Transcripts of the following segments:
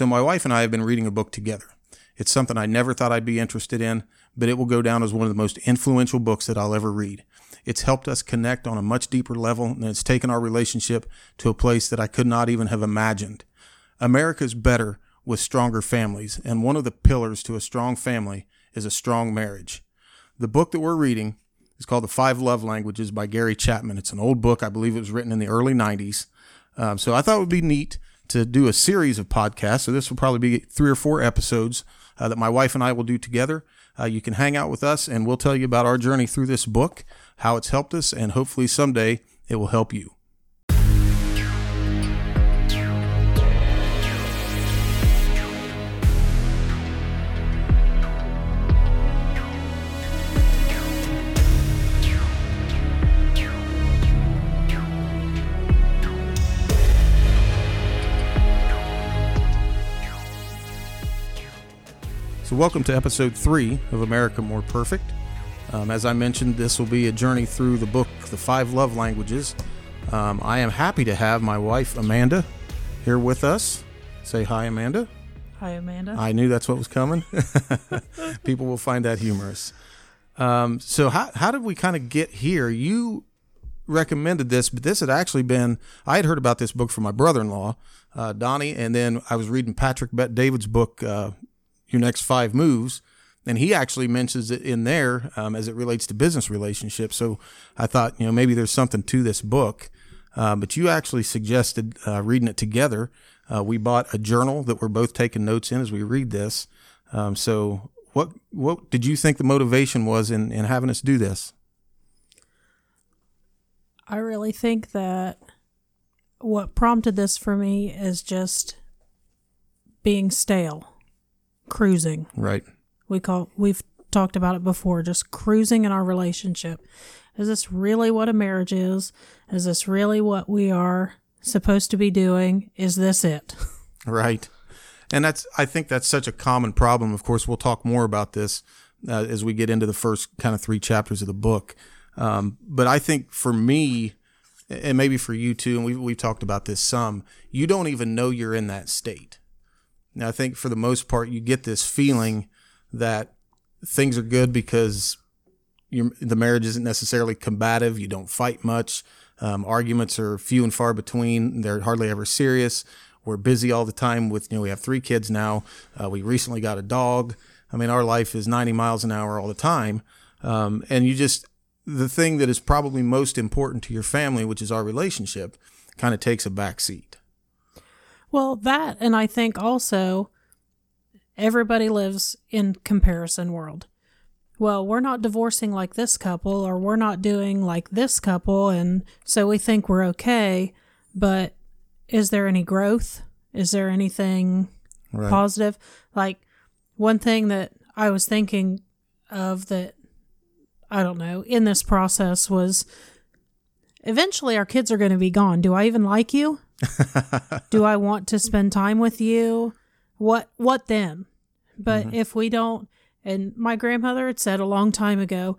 So my wife and I have been reading a book together. It's something I never thought I'd be interested in, but it will go down as one of the most influential books that I'll ever read. It's helped us connect on a much deeper level, and it's taken our relationship to a place that I could not even have imagined. America's better with stronger families, and one of the pillars to a strong family is a strong marriage. The book that we're reading is called The Five Love Languages by Gary Chapman. It's an old book. I believe it was written in the early 90s. Um, so I thought it would be neat to do a series of podcasts. So this will probably be three or four episodes uh, that my wife and I will do together. Uh, you can hang out with us and we'll tell you about our journey through this book, how it's helped us, and hopefully someday it will help you. So, welcome to episode three of America More Perfect. Um, as I mentioned, this will be a journey through the book, The Five Love Languages. Um, I am happy to have my wife, Amanda, here with us. Say hi, Amanda. Hi, Amanda. I knew that's what was coming. People will find that humorous. Um, so, how, how did we kind of get here? You recommended this, but this had actually been, I had heard about this book from my brother in law, uh, Donnie, and then I was reading Patrick Bet David's book, uh, your next five moves. And he actually mentions it in there um, as it relates to business relationships. So I thought, you know, maybe there's something to this book. Uh, but you actually suggested uh, reading it together. Uh, we bought a journal that we're both taking notes in as we read this. Um, so what what did you think the motivation was in, in having us do this? I really think that what prompted this for me is just being stale cruising. Right. We call we've talked about it before, just cruising in our relationship. Is this really what a marriage is? Is this really what we are supposed to be doing? Is this it? Right. And that's I think that's such a common problem. Of course, we'll talk more about this uh, as we get into the first kind of three chapters of the book. Um, but I think for me, and maybe for you too, and we've, we've talked about this some, you don't even know you're in that state. Now, I think for the most part, you get this feeling that things are good because the marriage isn't necessarily combative. You don't fight much. Um, arguments are few and far between. They're hardly ever serious. We're busy all the time with, you know, we have three kids now. Uh, we recently got a dog. I mean, our life is 90 miles an hour all the time. Um, and you just, the thing that is probably most important to your family, which is our relationship, kind of takes a back seat. Well, that, and I think also everybody lives in comparison world. Well, we're not divorcing like this couple, or we're not doing like this couple, and so we think we're okay. But is there any growth? Is there anything right. positive? Like one thing that I was thinking of that I don't know in this process was eventually our kids are going to be gone. Do I even like you? Do I want to spend time with you? What what then? But mm-hmm. if we don't and my grandmother had said a long time ago,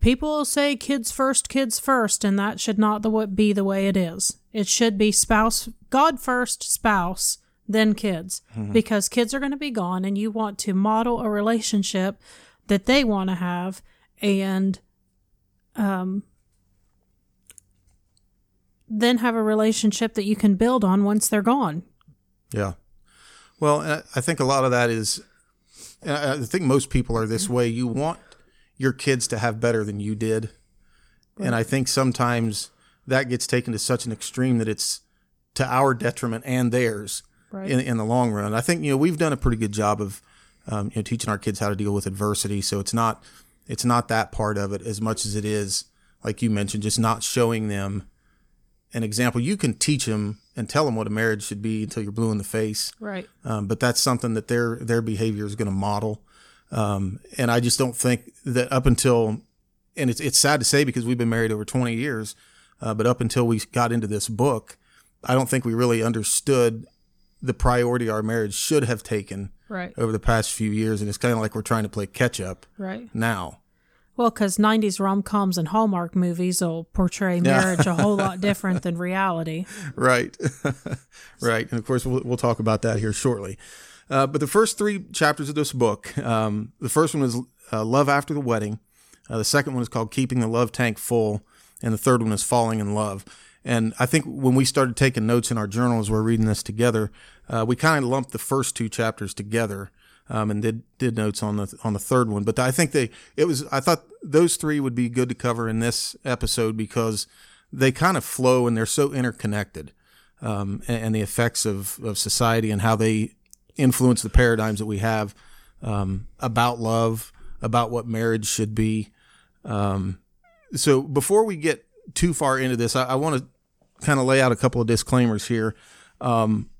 people say kids first, kids first, and that should not the, be the way it is. It should be spouse, God first, spouse, then kids, mm-hmm. because kids are going to be gone, and you want to model a relationship that they want to have, and um, then have a relationship that you can build on once they're gone. Yeah. Well, I think a lot of that is, I think most people are this way. You want your kids to have better than you did. Right. And I think sometimes that gets taken to such an extreme that it's to our detriment and theirs right. in, in the long run. I think, you know, we've done a pretty good job of, um, you know, teaching our kids how to deal with adversity. So it's not, it's not that part of it as much as it is, like you mentioned, just not showing them an example. You can teach them and tell them what a marriage should be until you're blue in the face. Right. Um, but that's something that their their behavior is going to model. Um, and I just don't think that up until, and it's it's sad to say because we've been married over 20 years, uh, but up until we got into this book, I don't think we really understood the priority our marriage should have taken right. over the past few years. And it's kind of like we're trying to play catch up right now. Well, because 90s rom coms and Hallmark movies will portray marriage a whole lot different than reality. Right. right. And of course, we'll, we'll talk about that here shortly. Uh, but the first three chapters of this book, um, the first one is uh, Love After the Wedding. Uh, the second one is called Keeping the Love Tank Full. And the third one is Falling in Love. And I think when we started taking notes in our journals, we're reading this together, uh, we kind of lumped the first two chapters together. Um, and did did notes on the on the third one, but I think they it was I thought those three would be good to cover in this episode because they kind of flow and they're so interconnected, um, and, and, the effects of of society and how they influence the paradigms that we have um, about love, about what marriage should be. Um, so before we get too far into this, I, I want to kind of lay out a couple of disclaimers here. Um,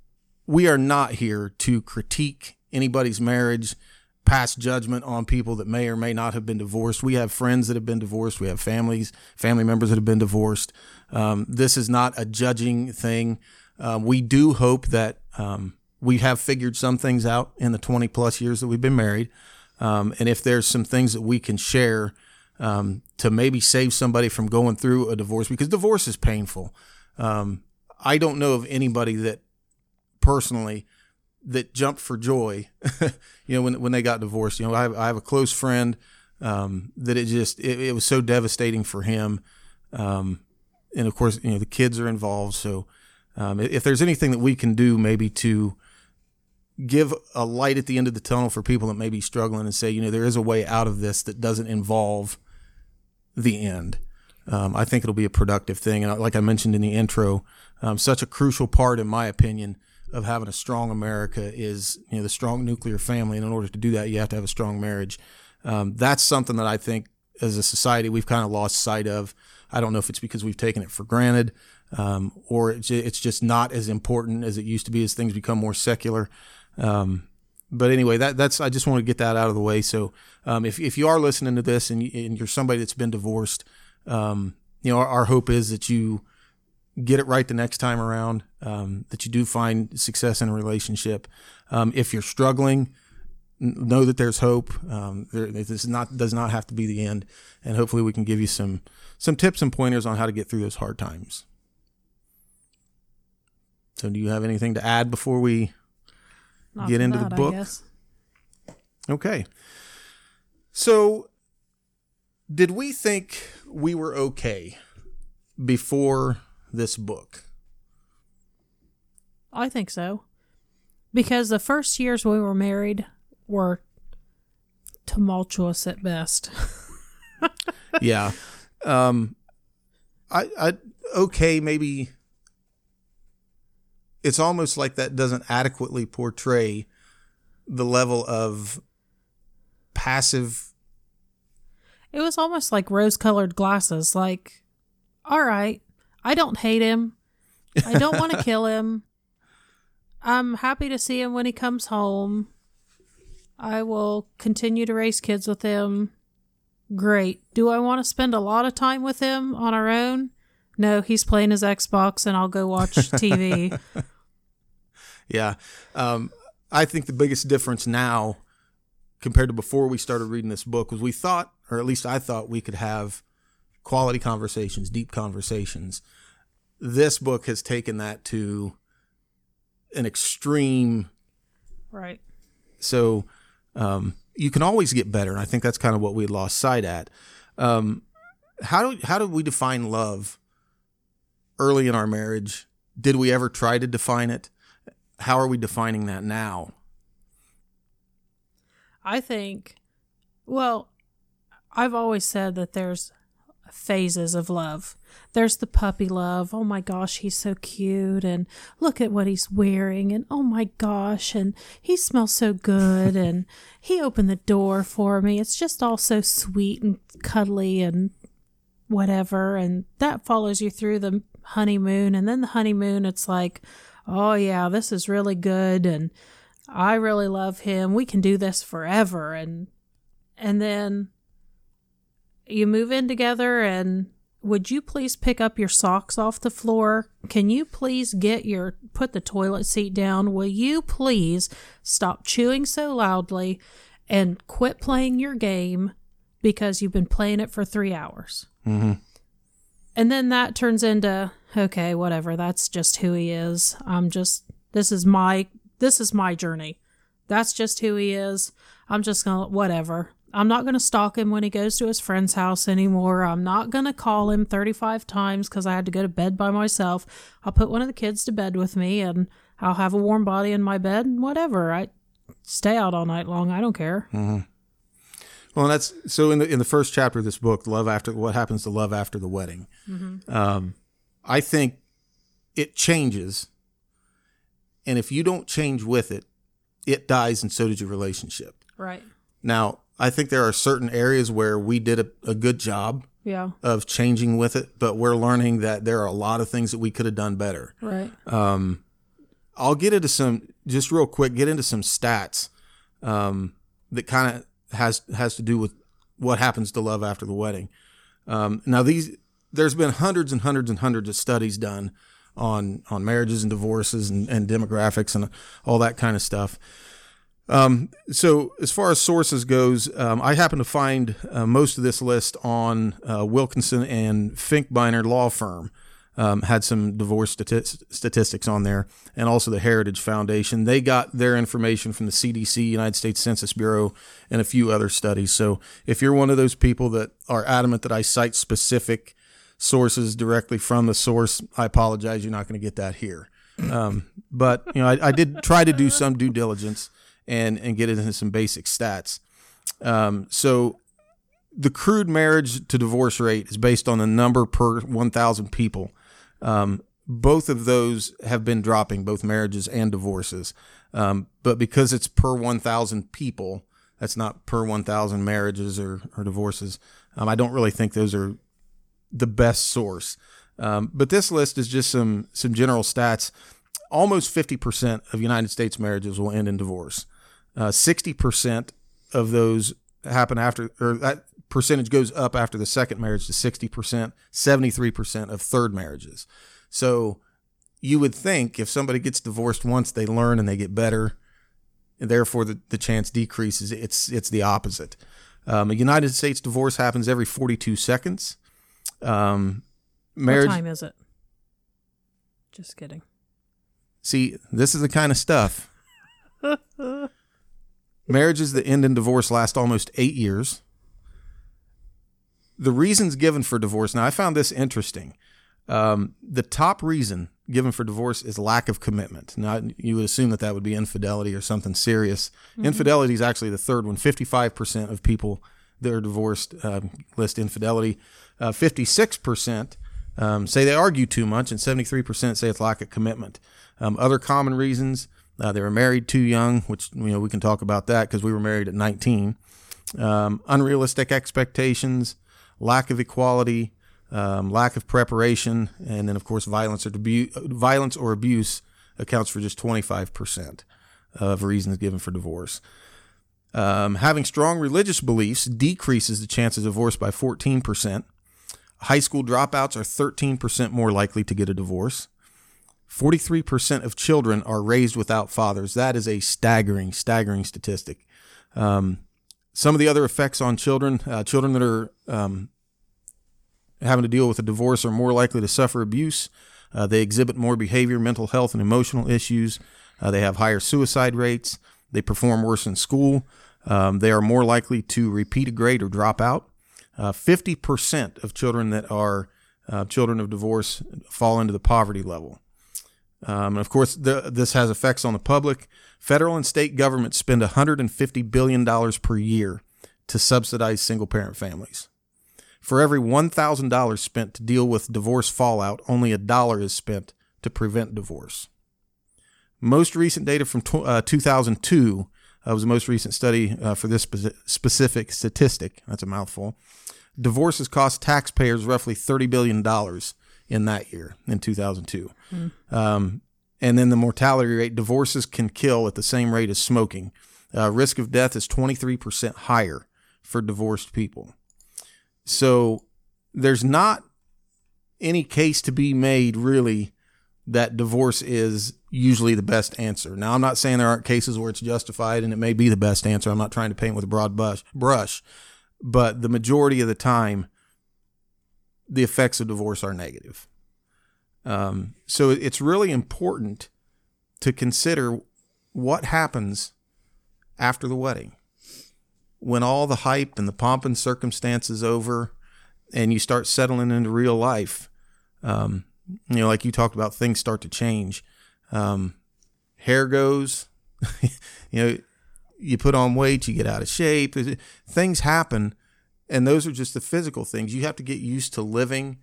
we are not here to critique anybody's marriage, pass judgment on people that may or may not have been divorced. We have friends that have been divorced. We have families, family members that have been divorced. Um, this is not a judging thing. Um, we do hope that um, we have figured some things out in the 20 plus years that we've been married. Um, and if there's some things that we can share um, to maybe save somebody from going through a divorce, because divorce is painful. Um, I don't know of anybody that personally that jumped for joy, you know, when when they got divorced. You know, I have, I have a close friend um, that it just it, it, was so devastating for him, um, and of course, you know, the kids are involved. So, um, if there's anything that we can do, maybe to give a light at the end of the tunnel for people that may be struggling, and say, you know, there is a way out of this that doesn't involve the end. Um, I think it'll be a productive thing, and like I mentioned in the intro, um, such a crucial part, in my opinion of having a strong America is you know the strong nuclear family, and in order to do that, you have to have a strong marriage. Um, that's something that I think as a society we've kind of lost sight of. I don't know if it's because we've taken it for granted, um, or it's just not as important as it used to be as things become more secular. Um, but anyway, that that's I just want to get that out of the way. So um, if if you are listening to this and, you, are somebody that's been divorced, um, you know our, our hope is that you get it right the next time around, um, that you do find success in a relationship. Um, if you're struggling, know that there's hope. Um, there, this not does not have to be the end, and hopefully we can give you some some tips and pointers on how to get through those hard times. So, do you have anything to add before we not get into that, the book? Okay. So, did we think we were okay before this book? I think so. Because the first years we were married were tumultuous at best. yeah. Um I I okay, maybe it's almost like that doesn't adequately portray the level of passive it was almost like rose colored glasses like all right I don't hate him. I don't want to kill him. I'm happy to see him when he comes home. I will continue to raise kids with him. Great. Do I want to spend a lot of time with him on our own? No, he's playing his Xbox and I'll go watch TV. yeah. Um, I think the biggest difference now compared to before we started reading this book was we thought, or at least I thought, we could have quality conversations, deep conversations. This book has taken that to an extreme. Right. So um, you can always get better, and I think that's kind of what we lost sight at. Um, how do how do we define love early in our marriage? Did we ever try to define it? How are we defining that now? I think, well, I've always said that there's phases of love. There's the puppy love. Oh my gosh, he's so cute. And look at what he's wearing. And oh my gosh. And he smells so good. and he opened the door for me. It's just all so sweet and cuddly and whatever. And that follows you through the honeymoon. And then the honeymoon, it's like, oh yeah, this is really good. And I really love him. We can do this forever. And, and then you move in together and would you please pick up your socks off the floor? Can you please get your put the toilet seat down? Will you please stop chewing so loudly and quit playing your game because you've been playing it for three hours. Mm-hmm. And then that turns into, okay, whatever. That's just who he is. I'm just, this is my, this is my journey. That's just who he is. I'm just gonna, whatever. I'm not going to stalk him when he goes to his friend's house anymore. I'm not going to call him 35 times because I had to go to bed by myself. I'll put one of the kids to bed with me and I'll have a warm body in my bed. Whatever. I stay out all night long. I don't care. Mm-hmm. Well, that's so in the in the first chapter of this book, love after what happens to love after the wedding. Mm-hmm. Um, I think it changes, and if you don't change with it, it dies, and so does your relationship. Right. Now, I think there are certain areas where we did a, a good job yeah. of changing with it, but we're learning that there are a lot of things that we could have done better. Right. Um, I'll get into some just real quick. Get into some stats um, that kind of has has to do with what happens to love after the wedding. Um, now these there's been hundreds and hundreds and hundreds of studies done on on marriages and divorces and, and demographics and all that kind of stuff. Um, so as far as sources goes, um, I happen to find uh, most of this list on uh, Wilkinson and Finkbeiner law firm. Um, had some divorce stati- statistics on there, and also the Heritage Foundation. They got their information from the CDC, United States Census Bureau, and a few other studies. So if you're one of those people that are adamant that I cite specific sources directly from the source, I apologize. You're not going to get that here. Um, but you know, I, I did try to do some due diligence and and get into some basic stats. Um, so the crude marriage to divorce rate is based on the number per 1,000 people. Um, both of those have been dropping, both marriages and divorces. Um, but because it's per 1,000 people, that's not per 1,000 marriages or, or divorces. Um, I don't really think those are the best source. Um, but this list is just some some general stats. Almost 50% of United States marriages will end in divorce. Uh, sixty percent of those happen after, or that percentage goes up after the second marriage to sixty percent. Seventy-three percent of third marriages. So you would think if somebody gets divorced once, they learn and they get better, and therefore the, the chance decreases. It's it's the opposite. Um, a United States divorce happens every forty-two seconds. Um, marriage. What time is it? Just kidding. See, this is the kind of stuff Marriages that end in divorce last almost eight years. The reasons given for divorce. Now, I found this interesting. Um, the top reason given for divorce is lack of commitment. Now, you would assume that that would be infidelity or something serious. Mm-hmm. Infidelity is actually the third one. 55% of people that are divorced uh, list infidelity. Uh, 56% um, say they argue too much, and 73% say it's lack of commitment. Um, other common reasons uh, they were married too young, which you know we can talk about that because we were married at 19. Um, unrealistic expectations, lack of equality, um, lack of preparation, and then of course violence or debu- violence or abuse accounts for just 25% of reasons given for divorce. Um, having strong religious beliefs decreases the chance of divorce by 14%. High school dropouts are 13% more likely to get a divorce. 43% of children are raised without fathers. That is a staggering, staggering statistic. Um, some of the other effects on children, uh, children that are um, having to deal with a divorce are more likely to suffer abuse. Uh, they exhibit more behavior, mental health, and emotional issues. Uh, they have higher suicide rates. They perform worse in school. Um, they are more likely to repeat a grade or drop out. 50% uh, of children that are uh, children of divorce fall into the poverty level. Um, and of course, the, this has effects on the public. Federal and state governments spend $150 billion per year to subsidize single parent families. For every $1,000 spent to deal with divorce fallout, only a dollar is spent to prevent divorce. Most recent data from uh, 2002 uh, was the most recent study uh, for this spe- specific statistic. That's a mouthful. Divorces cost taxpayers roughly $30 billion in that year in 2002. Mm. Um, and then the mortality rate, divorces can kill at the same rate as smoking. Uh, risk of death is 23% higher for divorced people. So there's not any case to be made really that divorce is usually the best answer. Now, I'm not saying there aren't cases where it's justified and it may be the best answer. I'm not trying to paint with a broad brush, brush but the majority of the time, the effects of divorce are negative. Um, so it's really important to consider what happens after the wedding when all the hype and the pomp and circumstance is over and you start settling into real life um, you know like you talked about things start to change um, hair goes you know you put on weight you get out of shape things happen and those are just the physical things you have to get used to living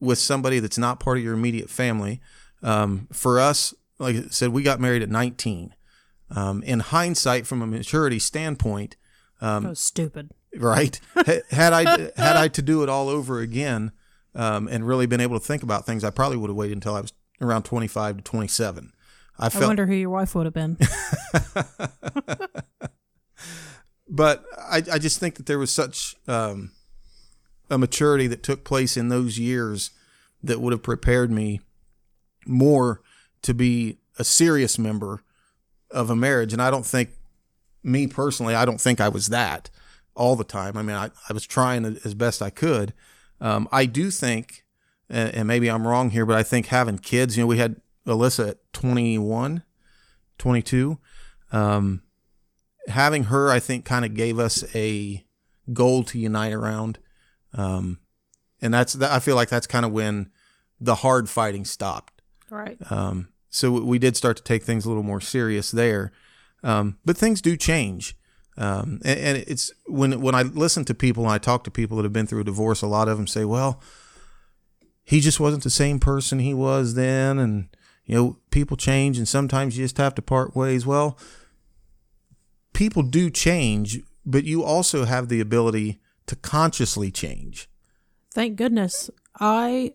with somebody that's not part of your immediate family um, for us like I said we got married at 19 um, in hindsight, from a maturity standpoint, um, was stupid. Right? had I had I to do it all over again um, and really been able to think about things, I probably would have waited until I was around twenty five to twenty seven. I, felt, I wonder who your wife would have been. but I, I just think that there was such um, a maturity that took place in those years that would have prepared me more to be a serious member of a marriage. And I don't think, me personally, I don't think I was that all the time. I mean, I, I was trying as best I could. Um, I do think, and, and maybe I'm wrong here, but I think having kids, you know, we had Alyssa at 21, 22. Um, having her, I think, kind of gave us a goal to unite around. Um, and that's, I feel like that's kind of when the hard fighting stopped. Right. Um, so we did start to take things a little more serious there. Um, but things do change. Um, and, and, it's when when I listen to people and I talk to people that have been through a divorce, a lot of them say, "Well, he just wasn't the same person he was then," and you know, people change, and sometimes you just have to part ways. Well, people do change, but you also have the ability to consciously change. Thank goodness, I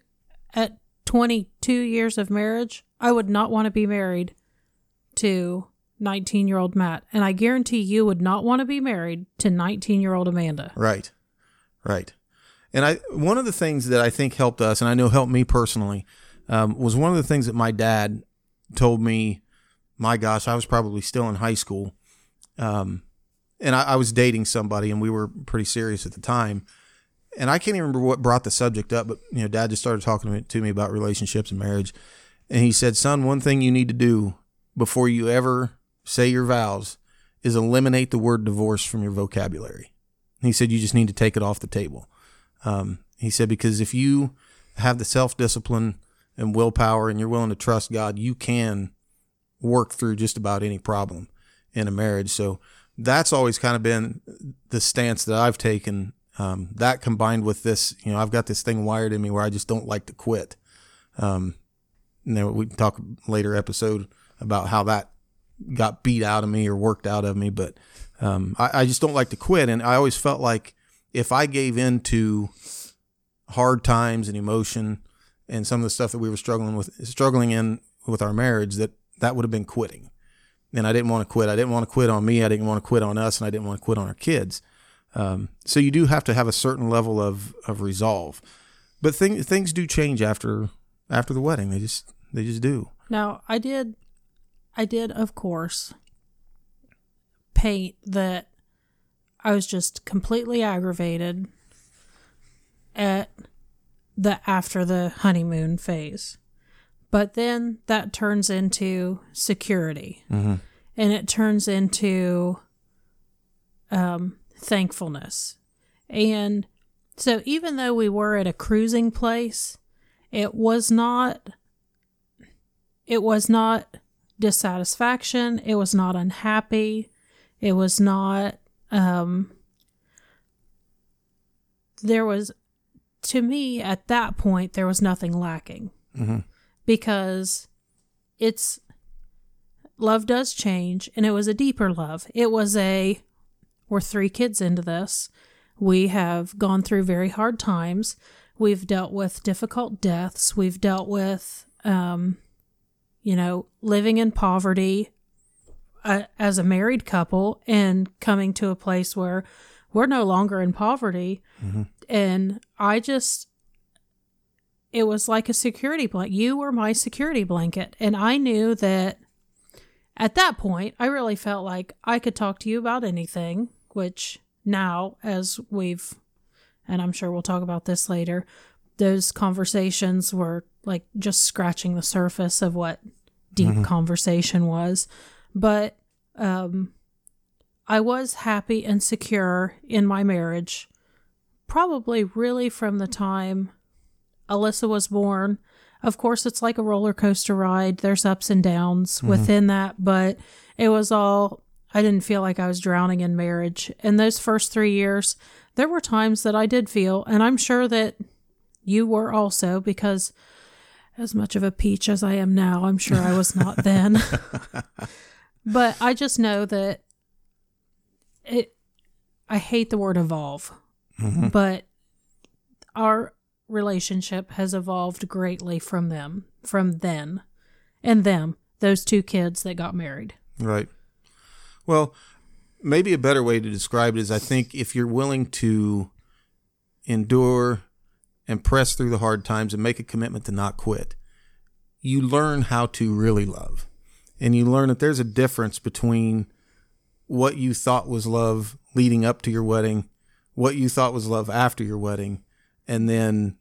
at 22 years of marriage, I would not want to be married to 19 year old Matt. And I guarantee you would not want to be married to 19 year old Amanda. Right. Right. And I, one of the things that I think helped us, and I know helped me personally, um, was one of the things that my dad told me. My gosh, I was probably still in high school. Um, and I, I was dating somebody, and we were pretty serious at the time and I can't even remember what brought the subject up, but you know, Dad just started talking to me, to me, about relationships and marriage, and he said, Son, one thing you need to do before you ever say your vows is eliminate the word divorce from your vocabulary. He said, You just need to take it off the table. Um, he said, Because if you have the self discipline and willpower and you're willing to trust God, you can work through just about any problem in a marriage. So that's always kind of been the stance that I've taken. Um, that combined with this, you know, I've got this thing wired in me where I just don't like to quit. Um, and then we can talk later episode about how that got beat out of me or worked out of me. But um, I, I, just don't like to quit, and I always felt like if I gave in to hard times and emotion and some of the stuff that we were struggling with, struggling in with our marriage, that that would have been quitting. And I didn't want to quit. I didn't want to quit on me. I didn't want to quit on us, and I didn't want to quit on our kids. Um, so you do have to have a certain level of of resolve. But things things do change after after the wedding. They just they just do. Now, I did I did of course paint that I was just completely aggravated at the after the honeymoon phase. But then that turns into security. Mm-hmm. And it turns into um, thankfulness. And so even though we were at a cruising place, it was not it was not dissatisfaction, it was not unhappy, it was not um there was to me at that point there was nothing lacking mm-hmm. Because it's love does change and it was a deeper love it was a we're three kids into this we have gone through very hard times We've dealt with difficult deaths. We've dealt with, um, you know, living in poverty uh, as a married couple and coming to a place where we're no longer in poverty. Mm-hmm. And I just, it was like a security blanket. You were my security blanket. And I knew that at that point, I really felt like I could talk to you about anything, which now, as we've, and I'm sure we'll talk about this later, those conversations were like just scratching the surface of what deep conversation was. But um, I was happy and secure in my marriage, probably really from the time Alyssa was born. Of course, it's like a roller coaster ride. There's ups and downs mm-hmm. within that, but it was all, I didn't feel like I was drowning in marriage. In those first three years, there were times that I did feel, and I'm sure that you were also, because as much of a peach as I am now, I'm sure I was not then. but I just know that it, I hate the word evolve, mm-hmm. but our relationship has evolved greatly from them, from then, and them, those two kids that got married. Right. Well, maybe a better way to describe it is I think if you're willing to endure and press through the hard times and make a commitment to not quit, you learn how to really love. And you learn that there's a difference between what you thought was love leading up to your wedding, what you thought was love after your wedding, and then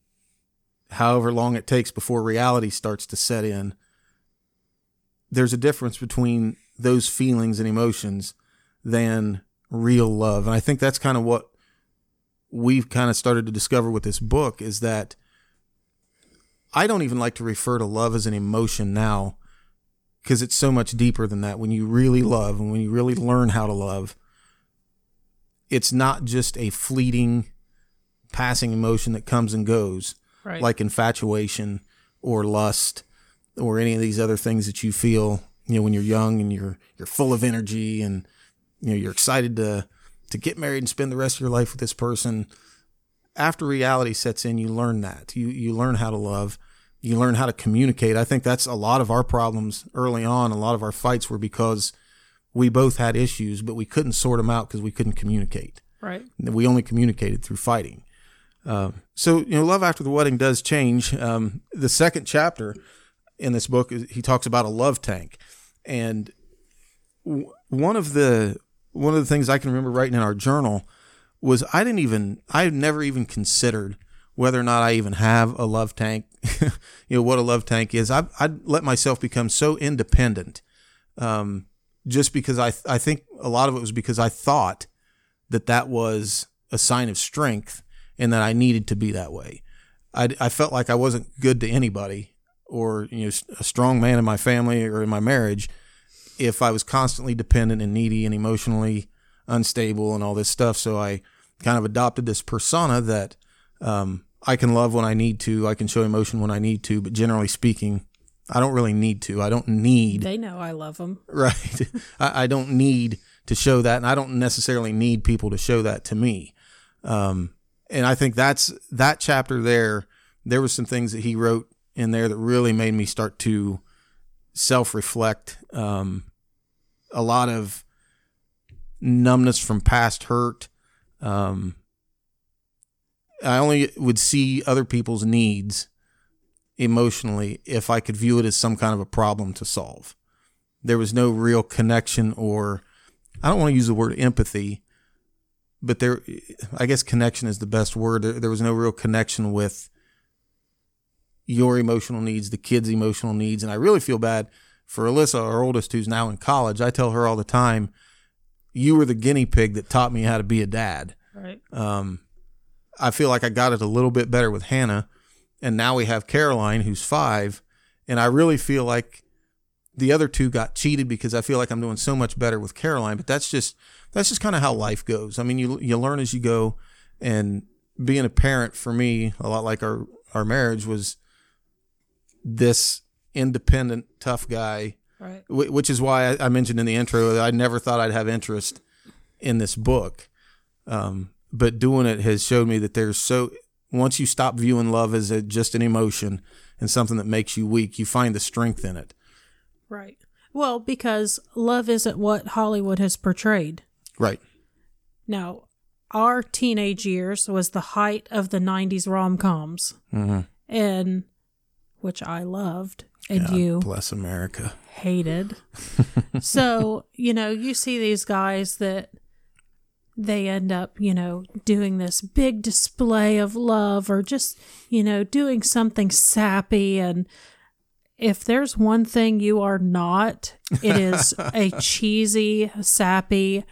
however long it takes before reality starts to set in. There's a difference between those feelings and emotions than real love. And I think that's kind of what we've kind of started to discover with this book is that I don't even like to refer to love as an emotion now because it's so much deeper than that. When you really love and when you really learn how to love, it's not just a fleeting, passing emotion that comes and goes Right. like infatuation or lust or any of these other things that you feel, you know, when you're young and you're you're full of energy and you know you're excited to to get married and spend the rest of your life with this person. After reality sets in, you learn that. You you learn how to love. You learn how to communicate. I think that's a lot of our problems early on. A lot of our fights were because we both had issues, but we couldn't sort them out because we couldn't communicate. right. We only communicated through fighting. Uh, so you know, love after the wedding does change. Um, the second chapter in this book, he talks about a love tank, and w- one of the one of the things I can remember writing in our journal was I didn't even I never even considered whether or not I even have a love tank. you know what a love tank is. I I let myself become so independent, um, just because I I think a lot of it was because I thought that that was a sign of strength and that I needed to be that way. I, I felt like I wasn't good to anybody or you know a strong man in my family or in my marriage if I was constantly dependent and needy and emotionally unstable and all this stuff. So I kind of adopted this persona that um, I can love when I need to, I can show emotion when I need to, but generally speaking, I don't really need to. I don't need They know I love them. right I, I don't need to show that and i don't necessarily need people to show that to me um, and i think that's that chapter there there was some things that he wrote in there that really made me start to self-reflect um, a lot of numbness from past hurt. Um, i only would see other people's needs emotionally if i could view it as some kind of a problem to solve. There was no real connection or I don't want to use the word empathy, but there I guess connection is the best word. There, there was no real connection with your emotional needs, the kids' emotional needs, and I really feel bad for Alyssa, our oldest, who's now in college. I tell her all the time, "You were the guinea pig that taught me how to be a dad." Right. Um, I feel like I got it a little bit better with Hannah, and now we have Caroline, who's five, and I really feel like the other two got cheated because I feel like I'm doing so much better with Caroline. But that's just that's just kind of how life goes. I mean, you you learn as you go, and being a parent for me, a lot like our our marriage was this independent, tough guy Right. Wh- which is why I, I mentioned in the intro that I never thought I'd have interest in this book. Um, but doing it has showed me that there's so once you stop viewing love as a, just an emotion and something that makes you weak, you find the strength in it. Right. Well, because love isn't what Hollywood has portrayed. Right. Now, our teenage years was the height of the 90s rom coms, Mm-hmm. and which I loved and God you bless America. hated. so, you know, you see these guys that they end up, you know, doing this big display of love or just, you know, doing something sappy. And if there's one thing you are not, it is a cheesy, sappy.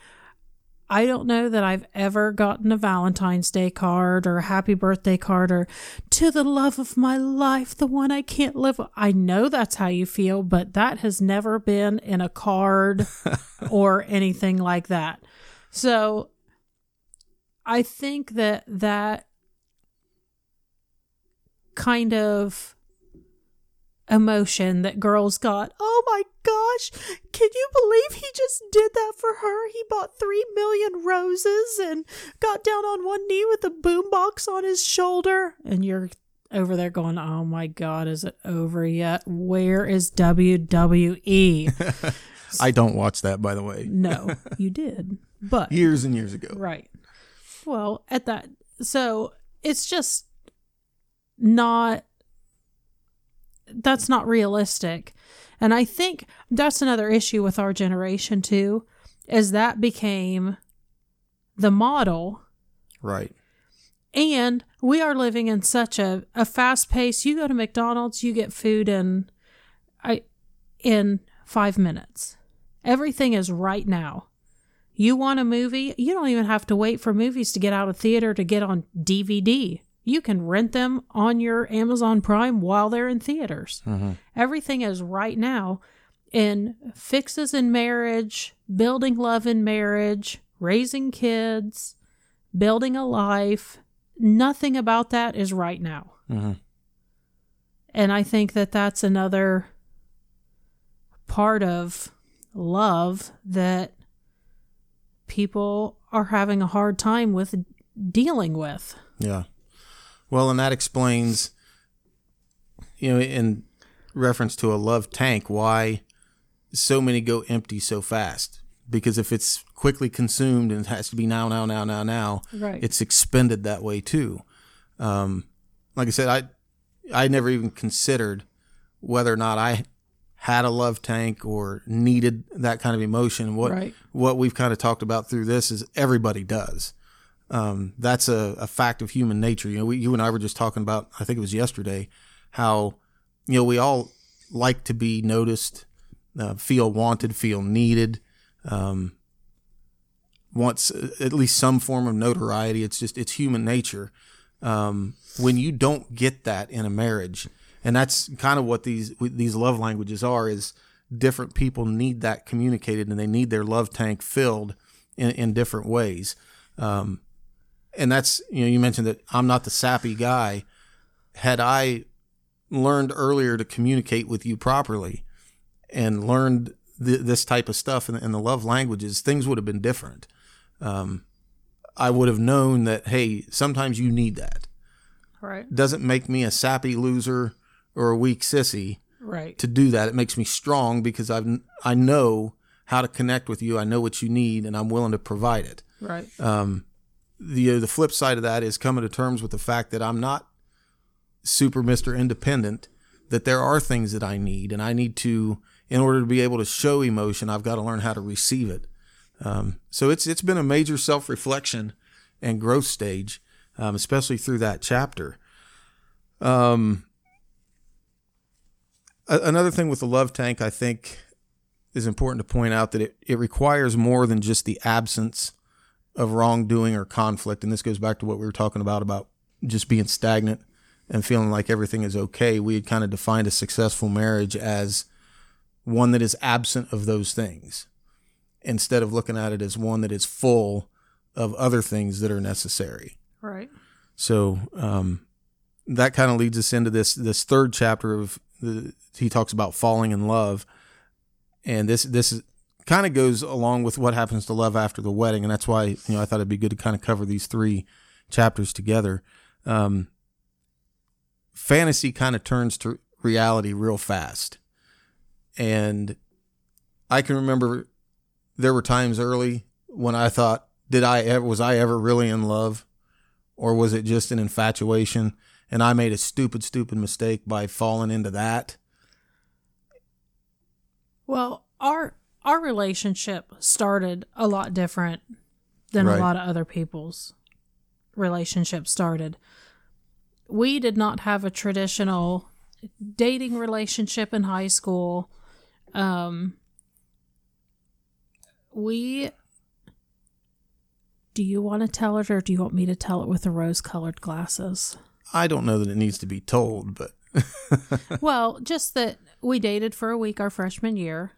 I don't know that I've ever gotten a Valentine's Day card or a happy birthday card or to the love of my life, the one I can't live. I know that's how you feel, but that has never been in a card or anything like that. So I think that that kind of emotion that girls got. Oh my gosh, can you believe he just did that for her? He bought three million roses and got down on one knee with a boombox on his shoulder. And you're over there going, Oh my God, is it over yet? Where is WWE? I don't watch that, by the way. no, you did. But Years and years ago. Right. Well, at that, so it's just not, that's not realistic. And I think that's another issue with our generation too, is that became the model. Right. And we are living in such a, a fast pace. You go to McDonald's, you get food in, I, in five minutes. Everything is right now. You want a movie? You don't even have to wait for movies to get out of theater to get on DVD. You can rent them on your Amazon Prime while they're in theaters. Mm-hmm. Everything is right now in fixes in marriage, building love in marriage, raising kids, building a life. Nothing about that is right now. Mm-hmm. And I think that that's another part of love that people are having a hard time with dealing with. Yeah. Well, and that explains, you know, in reference to a love tank, why so many go empty so fast. Because if it's quickly consumed and it has to be now, now, now, now, now, Right. it's expended that way too. Um, like I said, I I never even considered whether or not I had a love tank or needed that kind of emotion. What Right. what we've kind of talked about through this is everybody does. Um, that's a, a fact of human nature. You know, we, you and I were just talking about, I think it was yesterday, how, you know, we all like to be noticed, uh, feel wanted, feel needed, um, wants uh, at least some form of notoriety. It's just, it's human nature. Um, when you don't get that in a marriage, and that's kind of what these, these love languages are, is different people need that communicated and they need their love tank filled in, in different ways. Um, and that's you know you mentioned that I'm not the sappy guy. Had I learned earlier to communicate with you properly and learned th- this type of stuff in, in the love languages, things would have been different. Um, I would have known that hey, sometimes you need that. Right. Doesn't make me a sappy loser or a weak sissy Right. to do that. It makes me strong because I've I know how to connect with you. I know what you need, and I'm willing to provide it Right. The the flip side of that is coming to terms with the fact that I'm not super Mr. Independent. That there are things that I need, and I need to, in order to be able to show emotion, I've got to learn how to receive it. Um, so it's it's been a major self reflection and growth stage, um, especially through that chapter. Um, another thing with the love tank, I think, is important to point out that it, it requires more than just the absence of wrongdoing or conflict. And this goes back to what we were talking about about just being stagnant and feeling like everything is okay. We had kind of defined a successful marriage as one that is absent of those things instead of looking at it as one that is full of other things that are necessary. Right. So um, that kind of leads us into this this third chapter of the he talks about falling in love, and this this is, kind of goes along with what happens to love after the wedding, and that's why you know I thought it'd be good to kind of cover these three chapters together. Um, fantasy kind of turns to reality real fast, and I can remember there were times early when I thought, did I ever was I ever really in love? or was it just an infatuation and I made a stupid, stupid mistake by falling into that? Well, our our relationship started a lot different than Right. a lot of other people's relationships started. We did not have a traditional dating relationship in high school. Um, we. Do you want to tell it or do you want me to tell it with the rose colored glasses? I don't know that it needs to be told, but well, just that we dated for a week our freshman year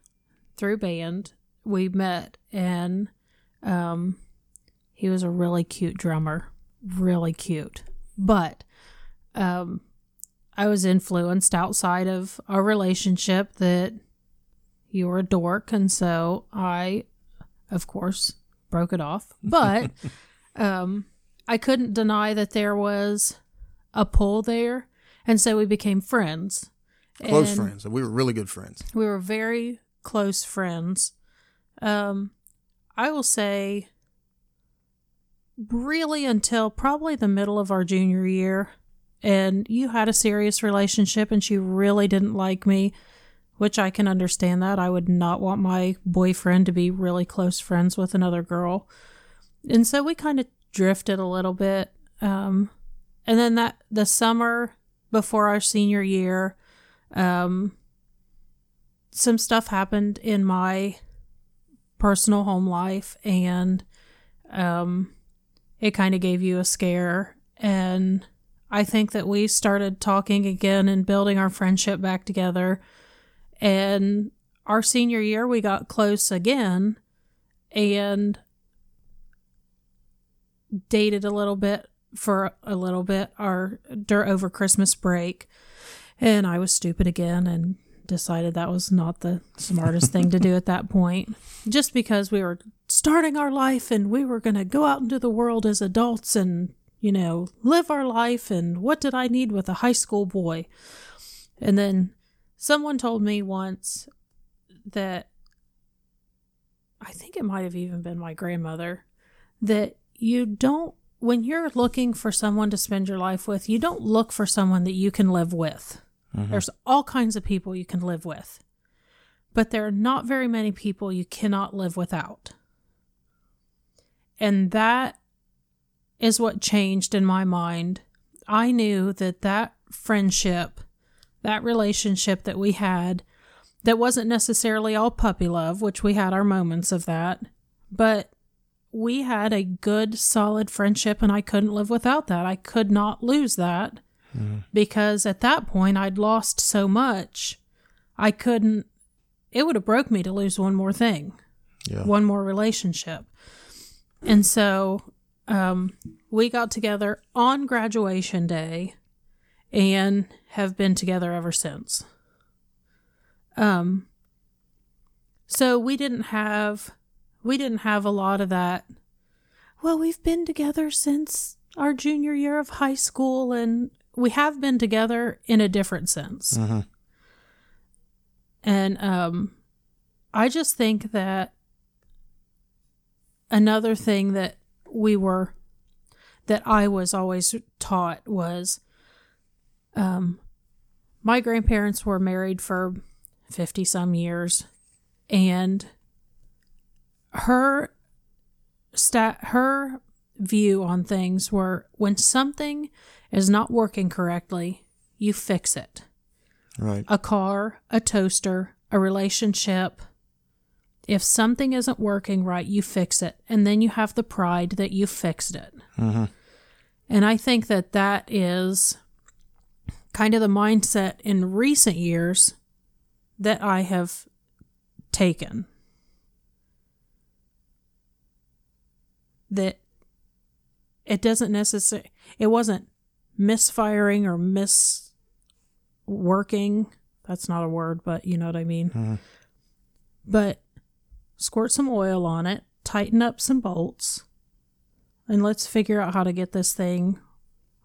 through band. We met and um he was a really cute drummer, really cute. But um I was influenced outside of our relationship that you were a dork and so I of course broke it off. But um I couldn't deny that there was a pull there and so we became friends. close And friends. And we were really good friends. We were very close friends. Um, I will say, really until probably the middle of our junior year, and you had a serious relationship, and she really didn't like me, which I can understand that. I would not want my boyfriend to be really close friends with another girl. And so we kind of drifted a little bit. Um, and then that the summer before our senior year, um, some stuff happened in my personal home life and um it kind of gave you a scare. And I think that we started talking again and building our friendship back together. And our senior year we got close again and dated a little bit for a little bit our over Christmas break. And I was stupid again and decided that was not the smartest thing to do at that point. Just because we were starting our life and we were going to go out into the world as adults and, you know, live our life. And what did I need with a high school boy? And then someone told me once that I think it might have even been my grandmother that you don't when you're looking for someone to spend your life with, you don't look for someone that you can live with. Mm-hmm. There's all kinds of people you can live with, but there are not very many people you cannot live without. And that is what changed in my mind. I knew that that friendship, that relationship that we had, that wasn't necessarily all puppy love, which we had our moments of that, but we had a good, solid friendship, and I couldn't live without that. I could not lose that because at that point I'd lost so much, I couldn't. It would have broke me to lose one more thing, Yeah. one more relationship, and so um, we got together on graduation day, and have been together ever since. Um. So we didn't have, we didn't have a lot of that. Well, we've been together since our junior year of high school, and we have been together in a different sense. Mhm. And um, I just think that another thing that we were, that I was always taught was um, my grandparents were married for 50 some years, and her stat her view on things where when something is not working correctly, you fix it. Right. A car, a toaster, a relationship. If something isn't working right, you fix it. And then you have the pride that you fixed it. hmm And I think that that is kind of the mindset in recent years that I have taken. That it doesn't necessarily, it wasn't misfiring or misworking. That's not a word, but you know what I mean. Mhm. But squirt some oil on it, tighten up some bolts, and let's figure out how to get this thing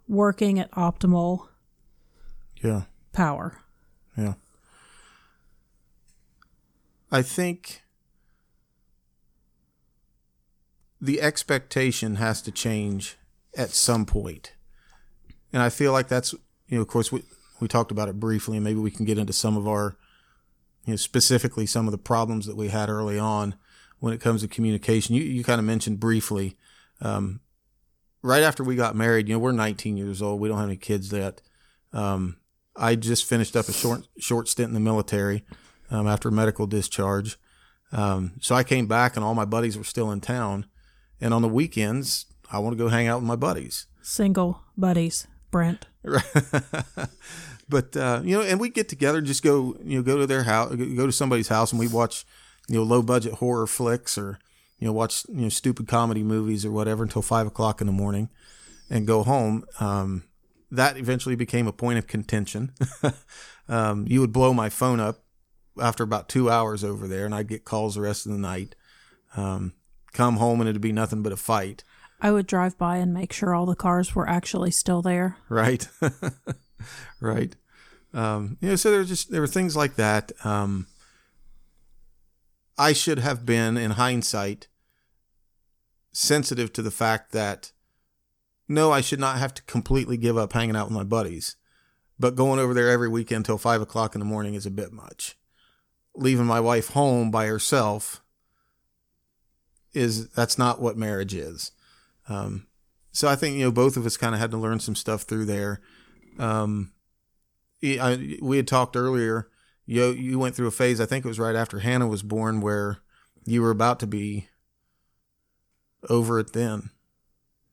working at optimal Yeah. power. Yeah. I think the expectation has to change at some point. And I feel like that's, you know, of course, we, we talked about it briefly, and maybe we can get into some of our, you know, specifically some of the problems that we had early on when it comes to communication. You you kind of mentioned briefly, um, right after we got married. You know, we're 19 years old. We don't have any kids yet. Um, I just finished up a short short stint in the military um, after medical discharge. Um, so I came back, and all my buddies were still in town. And on the weekends, I want to go hang out with my buddies. Single buddies, Brent. but uh, you know, and we get together, just go, you know, go to their house, go to somebody's house, and we watch, you know, low budget horror flicks or you know, watch you know stupid comedy movies or whatever until five o'clock in the morning, and go home. Um, that eventually became a point of contention. um, you would blow my phone up after about two hours over there, and I'd get calls the rest of the night. Um, come home and it'd be nothing but a fight. I would drive by and make sure all the cars were actually still there. Right, right. Um, you know, so there just there were things like that. Um, I should have been, in hindsight, sensitive to the fact that no, I should not have to completely give up hanging out with my buddies, but going over there every weekend till five o'clock in the morning is a bit much. Leaving my wife home by herself is that's not what marriage is. Um, so I think you know both of us kind of had to learn some stuff through there. Um, I, we had talked earlier. You you went through a phase. I think it was right after Hannah was born, where you were about to be over it. Then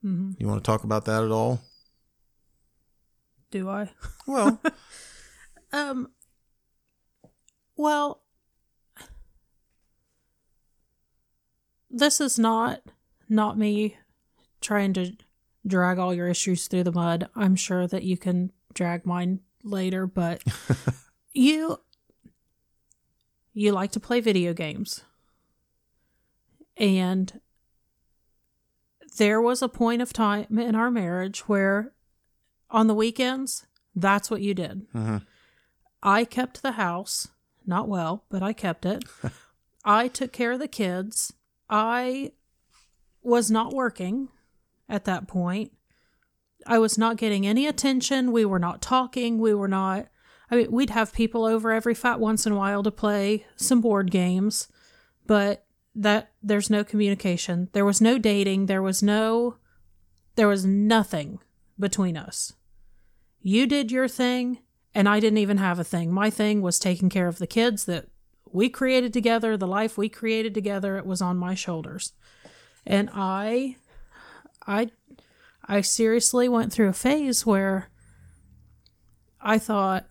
Mm-hmm. you want to talk about that at all? Do I? Well, Um. Well, this is not not me trying to drag all your issues through the mud. I'm sure that you can drag mine later, but you you like to play video games. And there was a point of time in our marriage where on the weekends, that's what you did. Mhm. I kept the house, not well, but I kept it. I took care of the kids. I was not working at that point. I was not getting any attention. We were not talking. We were not. I mean, we'd have people over every fat once in a while to play some board games, but that there's no communication. There was no dating. There was no. There was nothing between us. You did your thing, and I didn't even have a thing. My thing was taking care of the kids that we created together, the life we created together. It was on my shoulders. And I I I seriously went through a phase where I thought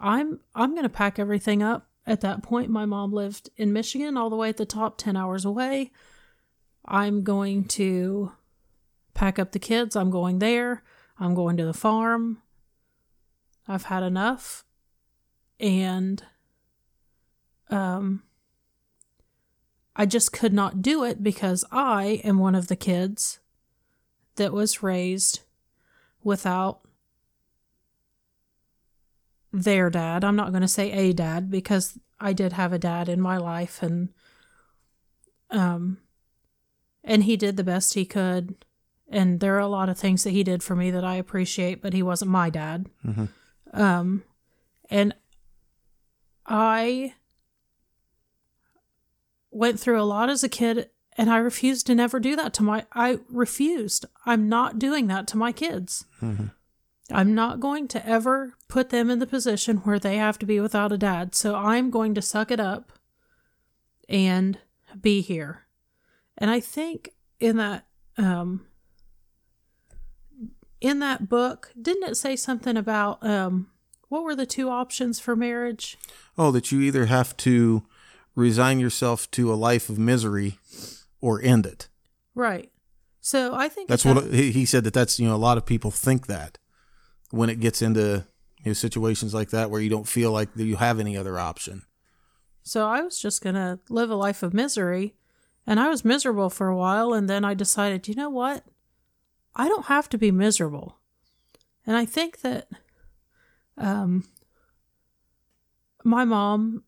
I'm I'm going to pack everything up. At that point my mom lived in Michigan all the way at the top 10 hours away. I'm going to pack up the kids. I'm going there. I'm going to the farm. I've had enough. And um I just could not do it because I am one of the kids that was raised without their dad. I'm not going to say a dad because I did have a dad in my life and um and he did the best he could and there are a lot of things that he did for me that I appreciate, but he wasn't my dad. Mhm. Um and I went through a lot as a kid and I refused to never do that to my I refused. I'm not doing that to my kids. Mhm. I'm not going to ever put them in the position where they have to be without a dad. So I'm going to suck it up and be here. And I think in that um in that book, didn't it say something about um what were the two options for marriage? oh, that you either have to resign yourself to a life of misery or end it. Right. So I think That's at what he he said that that's you know a lot of people think that when it gets into you know, situations like that where you don't feel like you have any other option. So I was just going to live a life of misery. And I was miserable for a while. And then I decided, you know what? I don't have to be miserable. And I think that um, my mom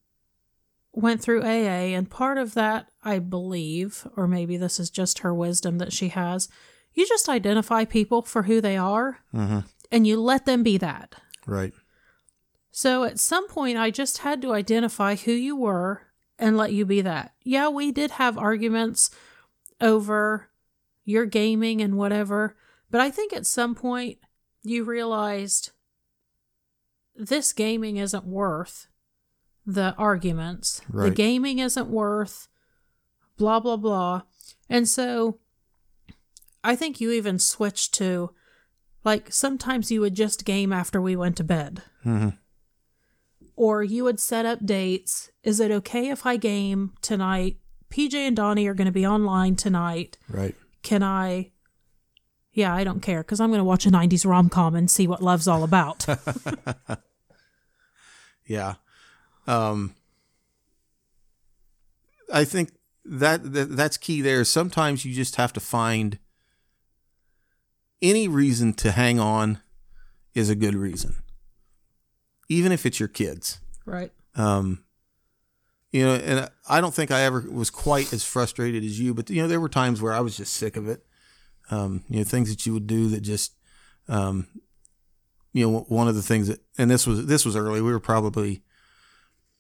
went through AA. And part of that, I believe, or maybe this is just her wisdom that she has, you just identify people for who they are Mm-hmm. and you let them be that. Right. So at some point, I just had to identify who you were and let you be that. Yeah, we did have arguments over your gaming and whatever, but I think at some point you realized this gaming isn't worth the arguments. The gaming isn't worth blah, blah, blah. And so I think you even switched to like sometimes you would just game after we went to bed. hmm Or you would set up dates. Is it okay if I game tonight? PJ and Donnie are going to be online tonight. Right. Can I? Yeah, I don't care because I'm going to watch a 90s rom com and see what love's all about. Yeah. Um, I think that, that that's key there. Sometimes you just have to find any reason to hang on is a good reason. Even if it's your kids. right. Um, you know, and I don't think I ever was quite as frustrated as you, but you know, there were times where I was just sick of it. Um, you know, things that you would do that just, um, you know, one of the things that, and this was this was early. We were probably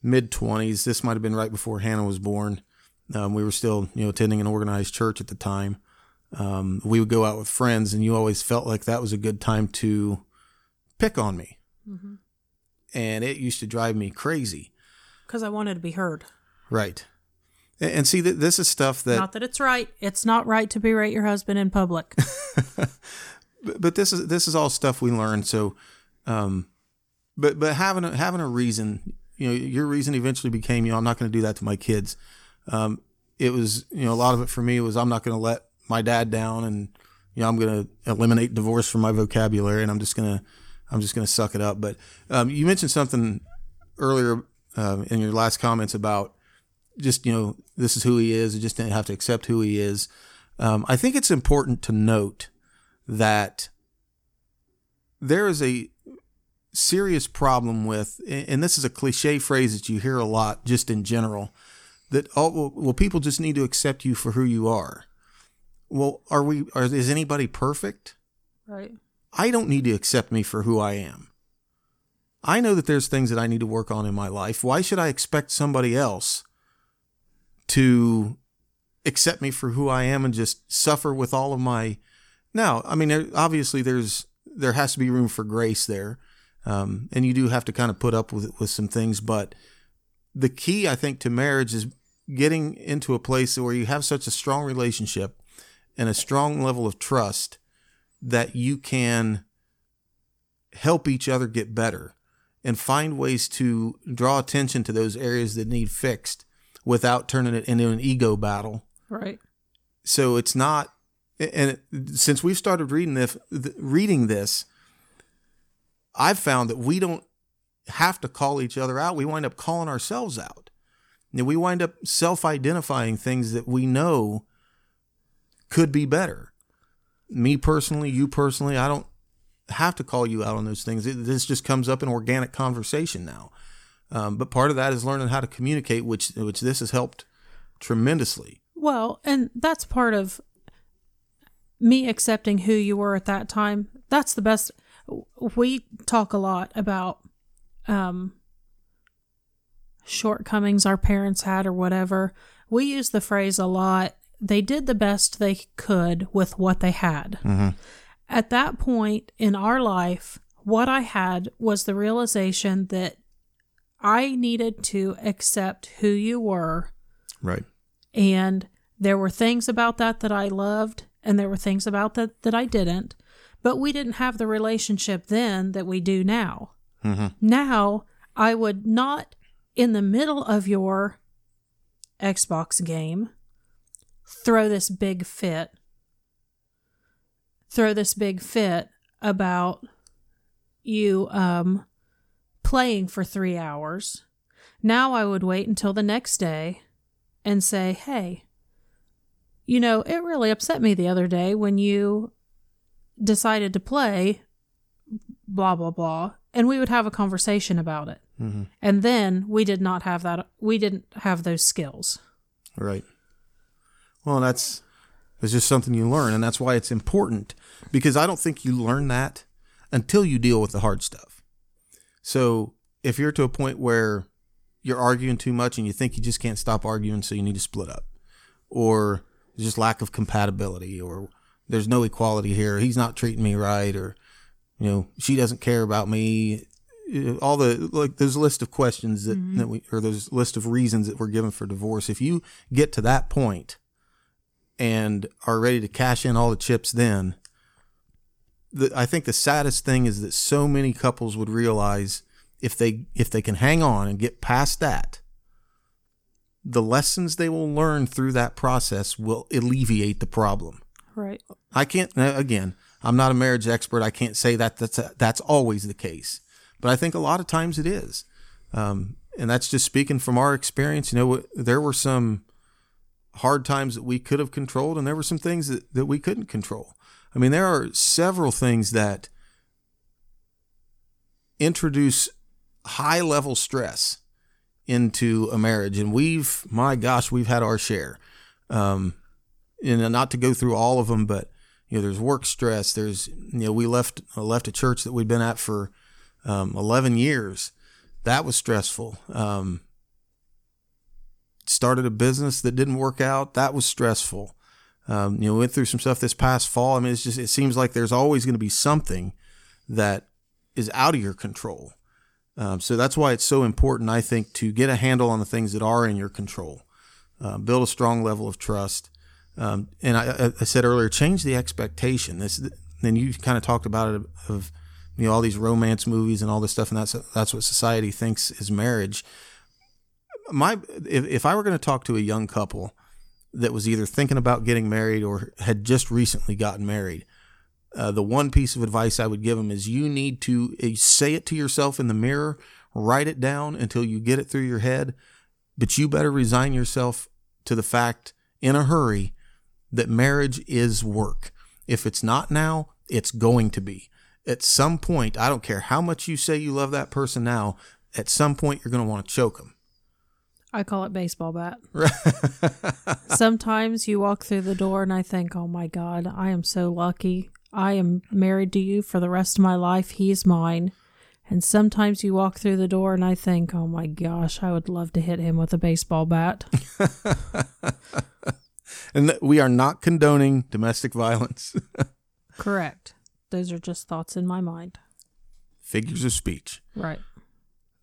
mid twenties. This might have been right before Hannah was born. Um, we were still, you know, attending an organized church at the time. Um, we would go out with friends, and you always felt like that was a good time to pick on me, Mhm. and it used to drive me crazy. Because I wanted to be heard. Right. And, and see that this is stuff that not that it's right. It's not right to berate your husband in public. but but this is this is all stuff we learned so um but but having a having a reason you know your reason eventually became you know I'm not going to do that to my kids. Um it was you know a lot of it for me was I'm not going to let my dad down and you know I'm going to eliminate divorce from my vocabulary and I'm just going to I'm just going to suck it up. But um you mentioned something earlier um, in your last comments about just you know this is who he is. You just didn't have to accept who he is. Um, I think it's important to note that there is a serious problem with, and this is a cliche phrase that you hear a lot just in general, that oh well, people just need to accept you for who you are. Well, are we? Are, is anybody perfect? right. I don't need to accept me for who I am. I know that there's things that I need to work on in my life. Why should I expect somebody else to accept me for who I am and just suffer with all of my now, I mean, obviously, there's there has to be room for grace there, um, and you do have to kind of put up with with some things. But the key, I think, to marriage is getting into a place where you have such a strong relationship and a strong level of trust that you can help each other get better and find ways to draw attention to those areas that need fixed without turning it into an ego battle Right. so it's not and it, since we've started reading this reading this i've found that we don't have to call each other out. We wind up calling ourselves out. And we wind up self-identifying things that we know could be better. Me personally you personally i don't have to call you out on those things. It- this just comes up in organic conversation now. Um, but part of that is learning how to communicate which which this has helped tremendously. Well, and that's part of me accepting who you were at that time. That's the best. We talk a lot about um, shortcomings our parents had or whatever. We use the phrase a lot. They did the best they could with what they had. At that point in our life, what I had was the realization that I needed to accept who you were right and there were things about that that I loved and there were things about that that I didn't but we didn't have the relationship then that we do now mm-hmm. now I would not in the middle of your Xbox game throw this big fit throw this big fit about you um playing for 3 hours now I would wait until the next day and say, hey, you know, it really upset me the other day when you decided to play blah, blah, blah. And we would have a conversation about it. Mm-hmm. And then we did not have that, we didn't have those skills. Right. Well, that's it's just something you learn, and that's why it's important because I don't think you learn that until you deal with the hard stuff. So if you're to a point where you're arguing too much and you think you just can't stop arguing, so you need to split up, or just lack of compatibility, or there's no equality here. He's not treating me right, or you know, she doesn't care about me. All the like, there's a list of questions that, mm-hmm. that we, or there's a list of reasons that we're given for divorce. If you get to that point and are ready to cash in all the chips, then the, I think the saddest thing is that so many couples would realize if they if they can hang on and get past that, the lessons they will learn through that process will alleviate the problem. Right. I can't again. I'm not a marriage expert. I can't say that that's a, that's always the case, but I think a lot of times it is. Um, and that's just speaking from our experience. You know, there were some hard times that we could have controlled, and there were some things that, that we couldn't control. I mean, there are several things that introduce high level stress into a marriage, and we've, my gosh, we've had our share. Um, and not to go through all of them, but you know, there's work stress. There's, you know, we left left a church that we'd been at for um, 11 years. That was stressful. Um, started a business that didn't work out. That was stressful. Um, you know, went through some stuff this past fall. I mean, it's just it seems like there's always going to be something that is out of your control. Um, so that's why it's so important, I think, to get a handle on the things that are in your control. Uh, build a strong level of trust. Um, and I, I, said earlier, change the expectation. This, then you kind of talked about it of, you know, all these romance movies and all this stuff, and that's that's what society thinks is marriage. My, if, if I were going to talk to a young couple that was either thinking about getting married or had just recently gotten married, uh, the one piece of advice I would give them is you need to uh, say it to yourself in the mirror, write it down until you get it through your head, but you better resign yourself to the fact in a hurry that marriage is work. If it's not now, it's going to be. At some point, I don't care how much you say you love that person now, at some point you're going to want to choke them. I call it baseball bat. Sometimes you walk through the door and I think, oh my God, I am so lucky. I am married to you for the rest of my life. He's mine. And sometimes you walk through the door and I think, oh my gosh, I would love to hit him with a baseball bat. and we are not condoning domestic violence. Correct. Those are just thoughts in my mind. Figures of speech. Right.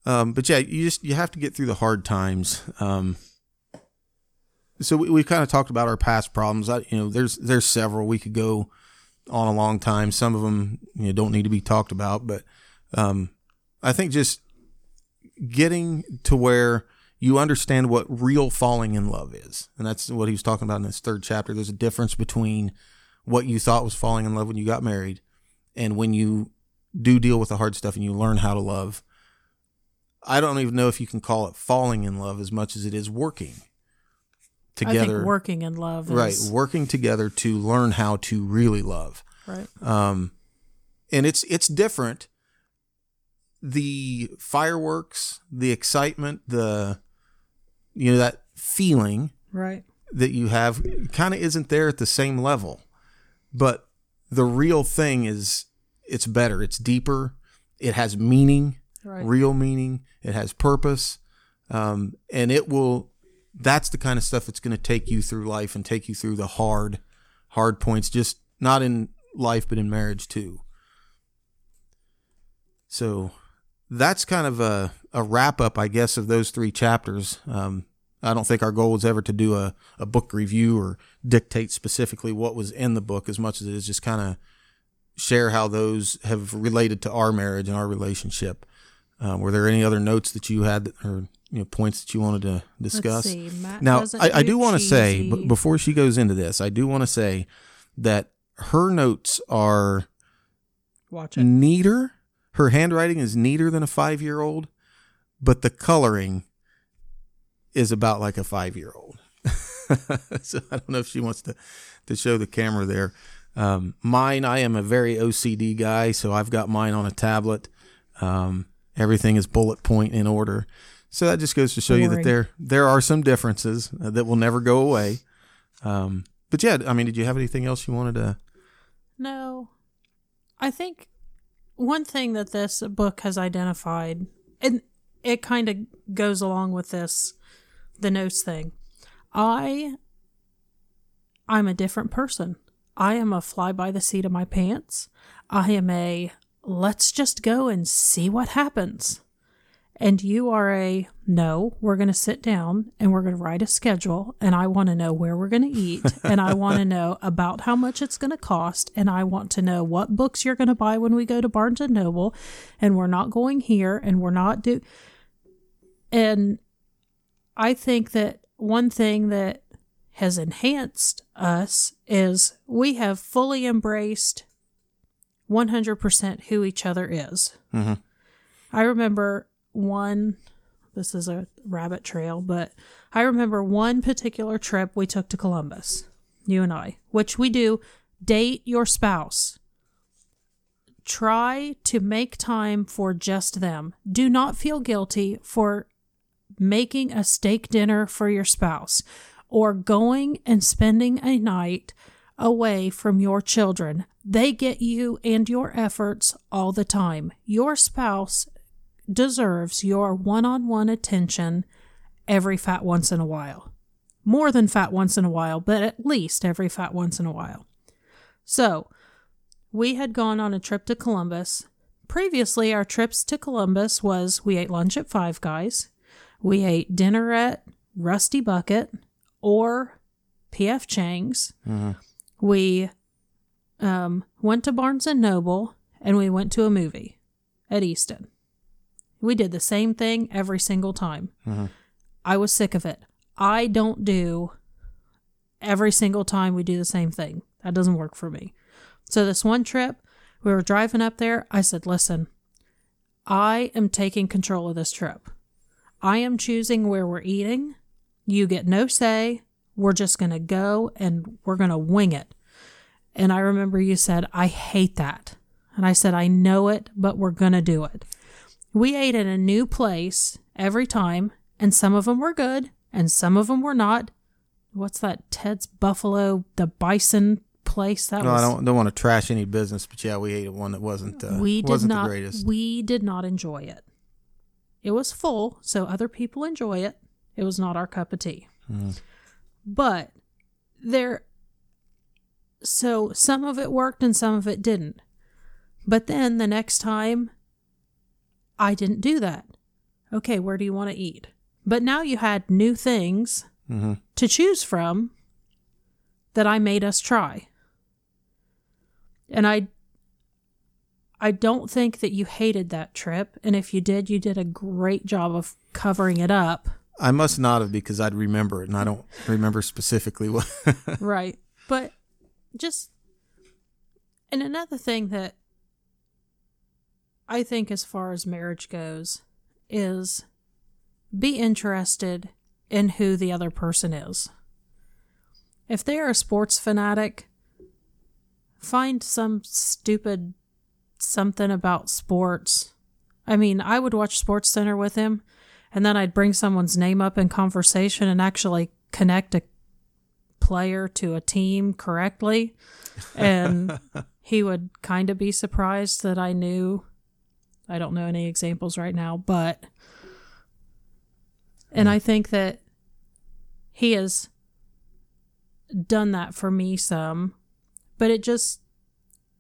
Um, but yeah, you just you have to get through the hard times. Um, so we, we kind of talked about our past problems. I, you know, there's there's several we could go on a long time. Some of them you know don't need to be talked about, but um, I think just getting to where you understand what real falling in love is. And that's what he was talking about in his third chapter. There's a difference between what you thought was falling in love when you got married and when you do deal with the hard stuff and you learn how to love. I don't even know if you can call it falling in love as much as it is working together. working in love, right? Working together to learn how to really love, right? Um, and it's it's different. The fireworks, the excitement, the you know that feeling right. that you have kind of isn't there at the same level. But the real thing is it's better. It's deeper. It has meaning right. real meaning. It has purpose. Um, and it will that's the kind of stuff that's going to take you through life and take you through the hard hard points just not in life but in marriage too. So that's kind of a, a wrap up, I guess, of those three chapters. Um, I don't think our goal was ever to do a, a book review or dictate specifically what was in the book as much as it is just kind of share how those have related to our marriage and our relationship. Uh, were there any other notes that you had that, or you know points that you wanted to discuss? See, now, I, I, do want to say, but before she goes into this, I do want to say that her notes are Watch it. neater her handwriting is neater than a five year old, but the coloring is about like a five year old. so I don't know if she wants to, to show the camera there. Um, mine, I am a very OCD guy, so I've got mine on a tablet. Um, everything is bullet point in order. So that just goes to show Boring. you that there there are some differences uh, that will never go away. Um, but yeah, I mean, did you have anything else you wanted to? No, I think one thing that this book has identified, and it kind of goes along with this the notes thing. I I'm a different person. I am a fly by the seat of my pants. I am a let's just go and see what happens. And you are a no, we're going to sit down and we're going to write a schedule. And I want to know where we're going to eat. and I want to know about how much it's going to cost. And I want to know what books you're going to buy when we go to Barnes and Noble. And we're not going here and we're not do. And I think that one thing that has enhanced us is we have fully embraced 100% who each other is. Mm-hmm. I remember one, this is a rabbit trail, but I remember one particular trip we took to Columbus, you and I, which we do date your spouse. Try to make time for just them. Do not feel guilty for making a steak dinner for your spouse or going and spending a night away from your children. They get you and your efforts all the time. Your spouse deserves your one on one attention every fat once in a while. More than fat once in a while, but at least every fat once in a while. So, we had gone on a trip to Columbus. Previously, our trips to Columbus was we ate lunch at Five Guys, we ate dinner at Rusty Bucket or P.F. Chang's. We um, went to Barnes and Noble and we went to a movie at Easton. We did the same thing every single time. Mm-hmm. I was sick of it. I don't do every single time we do the same thing. That doesn't work for me. So, this one trip, we were driving up there. I said, Listen, I am taking control of this trip. I am choosing where we're eating. You get no say. We're just going to go and we're going to wing it. And I remember you said, I hate that. And I said, I know it, but we're going to do it. We ate at a new place every time, and some of them were good and some of them were not. What's that? Ted's Buffalo, the bison place? That No, I don't don't want to trash any business, but yeah, we ate at one that wasn't uh, we did wasn't not the greatest. we did not enjoy it. It was full, so other people enjoy it. It was not our cup of tea. But there so some of it worked and some of it didn't. But then the next time I didn't do that. Okay, where do you want to eat? But now you had new things Mhm. to choose from that I made us try. And I I don't think that you hated that trip, and if you did, you did a great job of covering it up. I must not have because I'd remember it, and I don't remember specifically what. right. But just and another thing that I think as far as marriage goes is be interested in who the other person is. If they are a sports fanatic, find some stupid something about sports. I mean, I would watch Sports Center with him and then I'd bring someone's name up in conversation and actually connect a player to a team correctly. And he would kind of be surprised that I knew. I don't know any examples right now, but. And I think that he has done that for me some, but it just.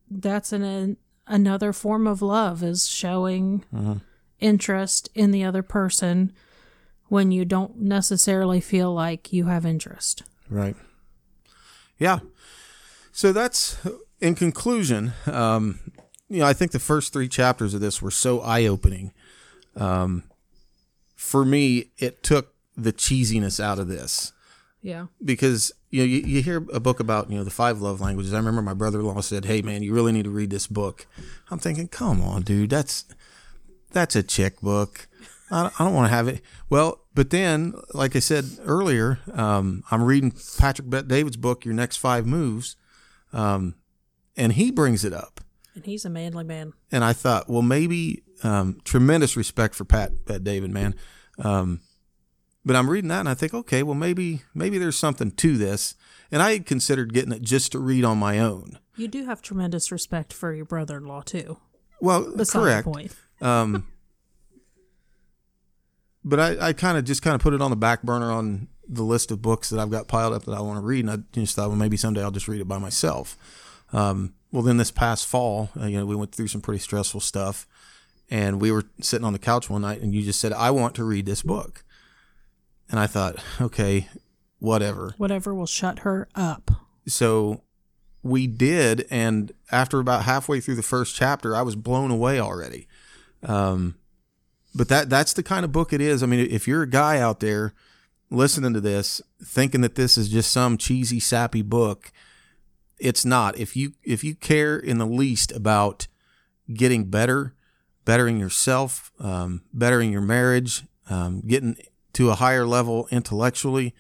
That's an, an another form of love is showing interest in the other person when you don't necessarily feel like you have interest. Right. Yeah. So that's in conclusion. Um, you know, I think the first three chapters of this were so eye opening. Um, for me, it took the cheesiness out of this Yeah. because you know you, you hear a book about you know the five love languages. I remember my brother-in-law said, "Hey man, you really need to read this book." I'm thinking, "Come on, dude, that's that's a chick book. I, I don't want to have it." Well, but then, like I said earlier, um, I'm reading Patrick Bet David's book, Your Next Five Moves, um, and he brings it up. And he's a manly man. And I thought, well, maybe um, tremendous respect for Pat Pat David, man. Um, but I'm reading that and I think, okay, well, maybe maybe there's something to this. And I had considered getting it just to read on my own. You do have tremendous respect for your brother in law, too. Well, Beside correct. Um, but I, I kind of just kind of put it on the back burner on the list of books that I've got piled up that I want to read, and I just thought, well, maybe someday I'll just read it by myself. Um, well, then this past fall, uh, you know, we went through some pretty stressful stuff, and we were sitting on the couch one night, and you just said, "I want to read this book," and I thought, okay, whatever. Whatever will shut her up. So we did, and after about halfway through the first chapter, I was blown away already. Um, but that that's the kind of book it is. I mean, if you're a guy out there listening to this, thinking that this is just some cheesy, sappy book, it's not. If you if you care in the least about getting better, bettering yourself, um, bettering your marriage, um, getting to a higher level intellectually,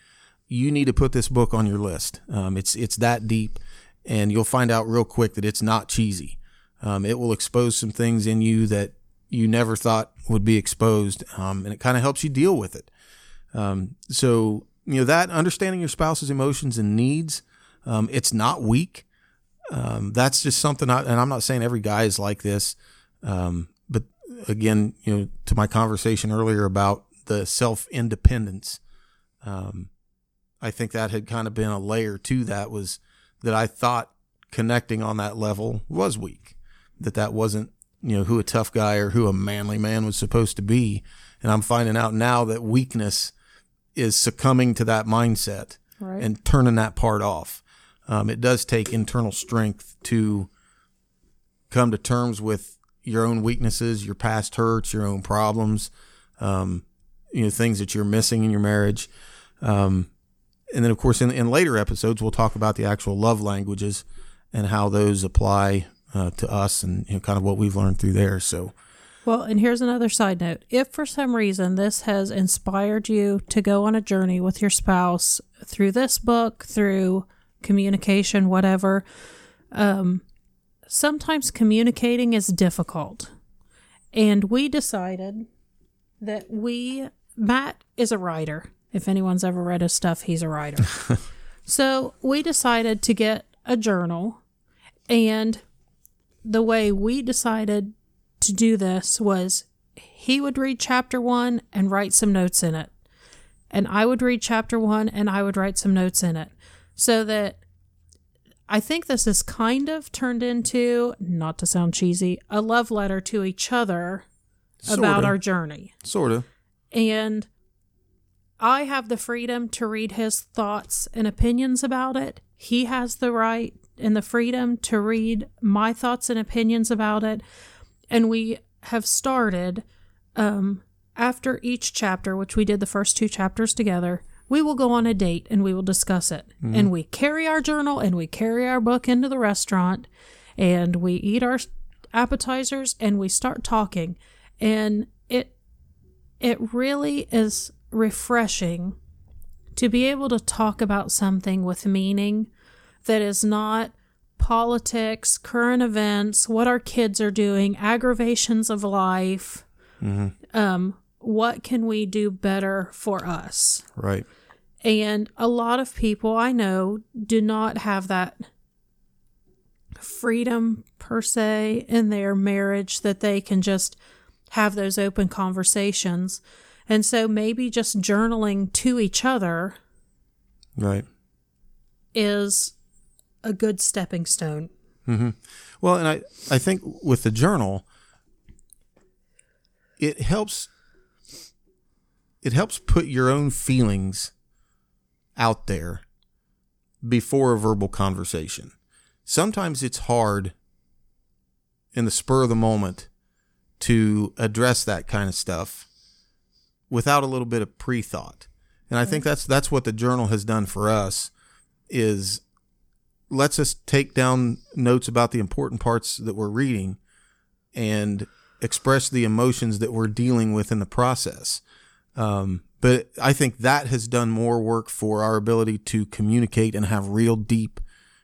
you need to put this book on your list. Um, it's it's that deep, and you'll find out real quick that it's not cheesy. Um, it will expose some things in you that you never thought would be exposed, um, and it kind of helps you deal with it. Um, so you know that understanding your spouse's emotions and needs, um, it's not weak. Um, that's just something. I, and I'm not saying every guy is like this, um, but again, you know, to my conversation earlier about the self independence, um, I think that had kind of been a layer to that was that I thought connecting on that level was weak, that that wasn't you know who a tough guy or who a manly man was supposed to be and i'm finding out now that weakness is succumbing to that mindset Right. and turning that part off um, it does take internal strength to come to terms with your own weaknesses your past hurts your own problems um, you know things that you're missing in your marriage um, and then of course in, in later episodes we'll talk about the actual love languages and how those apply uh, to us and you know, kind of what we've learned through there. So, Well, and here's another side note. If for some reason this has inspired you to go on a journey with your spouse through this book, through communication, whatever, um, sometimes communicating is difficult. And we decided that we, Matt is a writer. If anyone's ever read his stuff, he's a writer. so we decided to get a journal and the way we decided to do this was he would read chapter one and write some notes in it. And I would read chapter one and I would write some notes in it. So that I think this is kind of turned into, not to sound cheesy, a love letter to each other about Sorta. our journey. sort of. And I have the freedom to read his thoughts and opinions about it. He has the right and the freedom to read my thoughts and opinions about it. And we have started um, after each chapter, which we did the first two chapters together. We will go on a date and we will discuss it. And we carry our journal and we carry our book into the restaurant and we eat our appetizers and we start talking. And it it really is refreshing to be able to talk about something with meaning that is not politics, current events, what our kids are doing, aggravations of life. Um, what can we do better for us? Right. And a lot of people I know do not have that freedom per se in their marriage that they can just have those open conversations. And so maybe just journaling to each other Right. is a good stepping stone. Mm-hmm. Well, and I, I think with the journal, it helps it helps put your own feelings out there before a verbal conversation. Sometimes it's hard in the spur of the moment to address that kind of stuff without a little bit of pre-thought. And I think that's that's what the journal has done for us is lets us take down notes about the important parts that we're reading and express the emotions that we're dealing with in the process. Um, but I think that has done more work for our ability to communicate and have real, deep,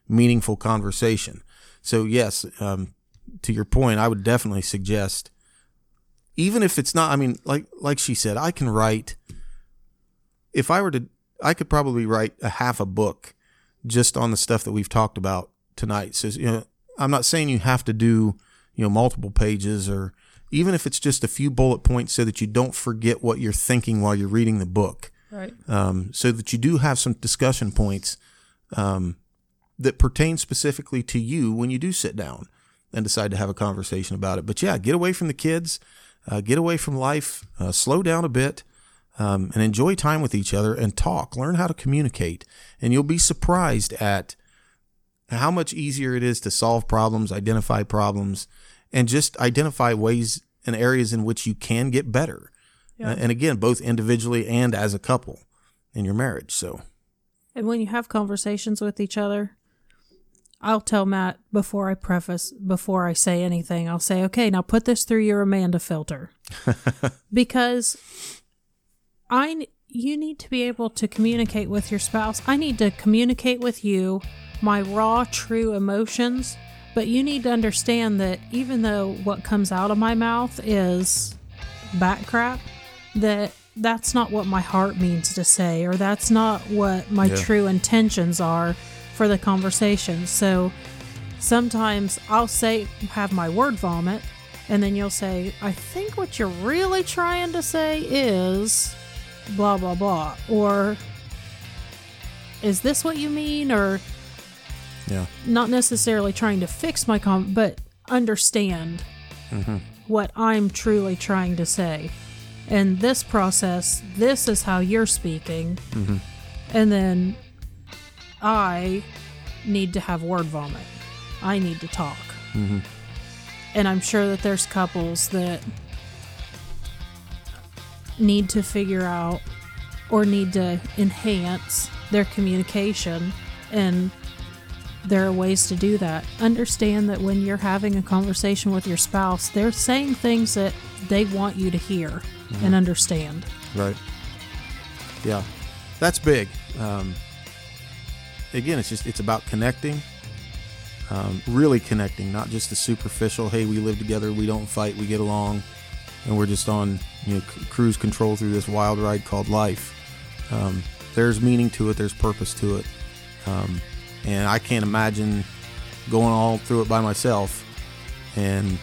meaningful conversation. So, yes, um, to your point, I would definitely suggest, even if it's not, I mean, like like she said, I can write. If I were to, I could probably write a half a book just on the stuff that we've talked about tonight. So, you know, I'm not saying you have to do, you know, multiple pages or even if it's just a few bullet points so that you don't forget what you're thinking while you're reading the book. Right. Um, so that you do have some discussion points um, that pertain specifically to you when you do sit down and decide to have a conversation about it. But yeah, get away from the kids, uh, get away from life, uh, slow down a bit, um, and enjoy time with each other and talk. Learn how to communicate, and you'll be surprised at how much easier it is to solve problems, identify problems, and just identify ways and areas in which you can get better. Yeah. Uh, and again, both individually and as a couple in your marriage. So, And when you have conversations with each other, I'll tell Matt before I preface, before I say anything, I'll say, okay, now put this through your Amanda filter. because I, you need to be able to communicate with your spouse. I need to communicate with you my raw, true emotions. But you need to understand that even though what comes out of my mouth is back crap, that that's not what my heart means to say, or that's not what my Yeah. true intentions are for the conversation. So sometimes I'll say, have my word vomit, and then you'll say, I think what you're really trying to say is blah, blah, blah. Or is this what you mean? Or yeah. not necessarily trying to fix my com, but understand mm-hmm. what I'm truly trying to say. And this process, this is how you're speaking. Mm-hmm. And then I need to have word vomit. I need to talk. Mm-hmm. And I'm sure that there's couples that need to figure out or need to enhance their communication and there are ways to do that. Understand that when you're having a conversation with your spouse, they're saying things that they want you to hear and understand. Right. Yeah, that's big. Um, again, it's just it's about connecting, um, really connecting, not just the superficial. Hey, we live together, we don't fight, we get along, and we're just on you know c- cruise control through this wild ride called life. Um, there's meaning to it. There's purpose to it, um, and I can't imagine going all through it by myself. And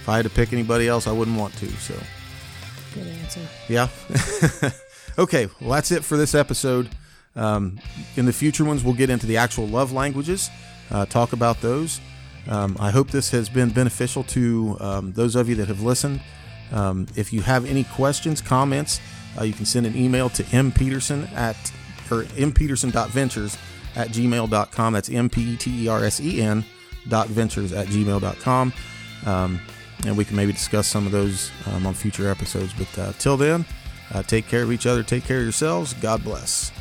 if I had to pick anybody else, I wouldn't want to. So. Good answer. Yeah. okay. Well, that's it for this episode. Um, in the future ones, we'll get into the actual love languages, uh, talk about those. Um, I hope this has been beneficial to um, those of you that have listened. Um, if you have any questions, comments, uh, you can send an email to mpetersen at or mpetersen.ventures at gmail.com. That's m p e t e r s e n dot ventures at gmail.com. Um, and we can maybe discuss some of those um, on future episodes. But uh, till then, uh, take care of each other, take care of yourselves. God bless.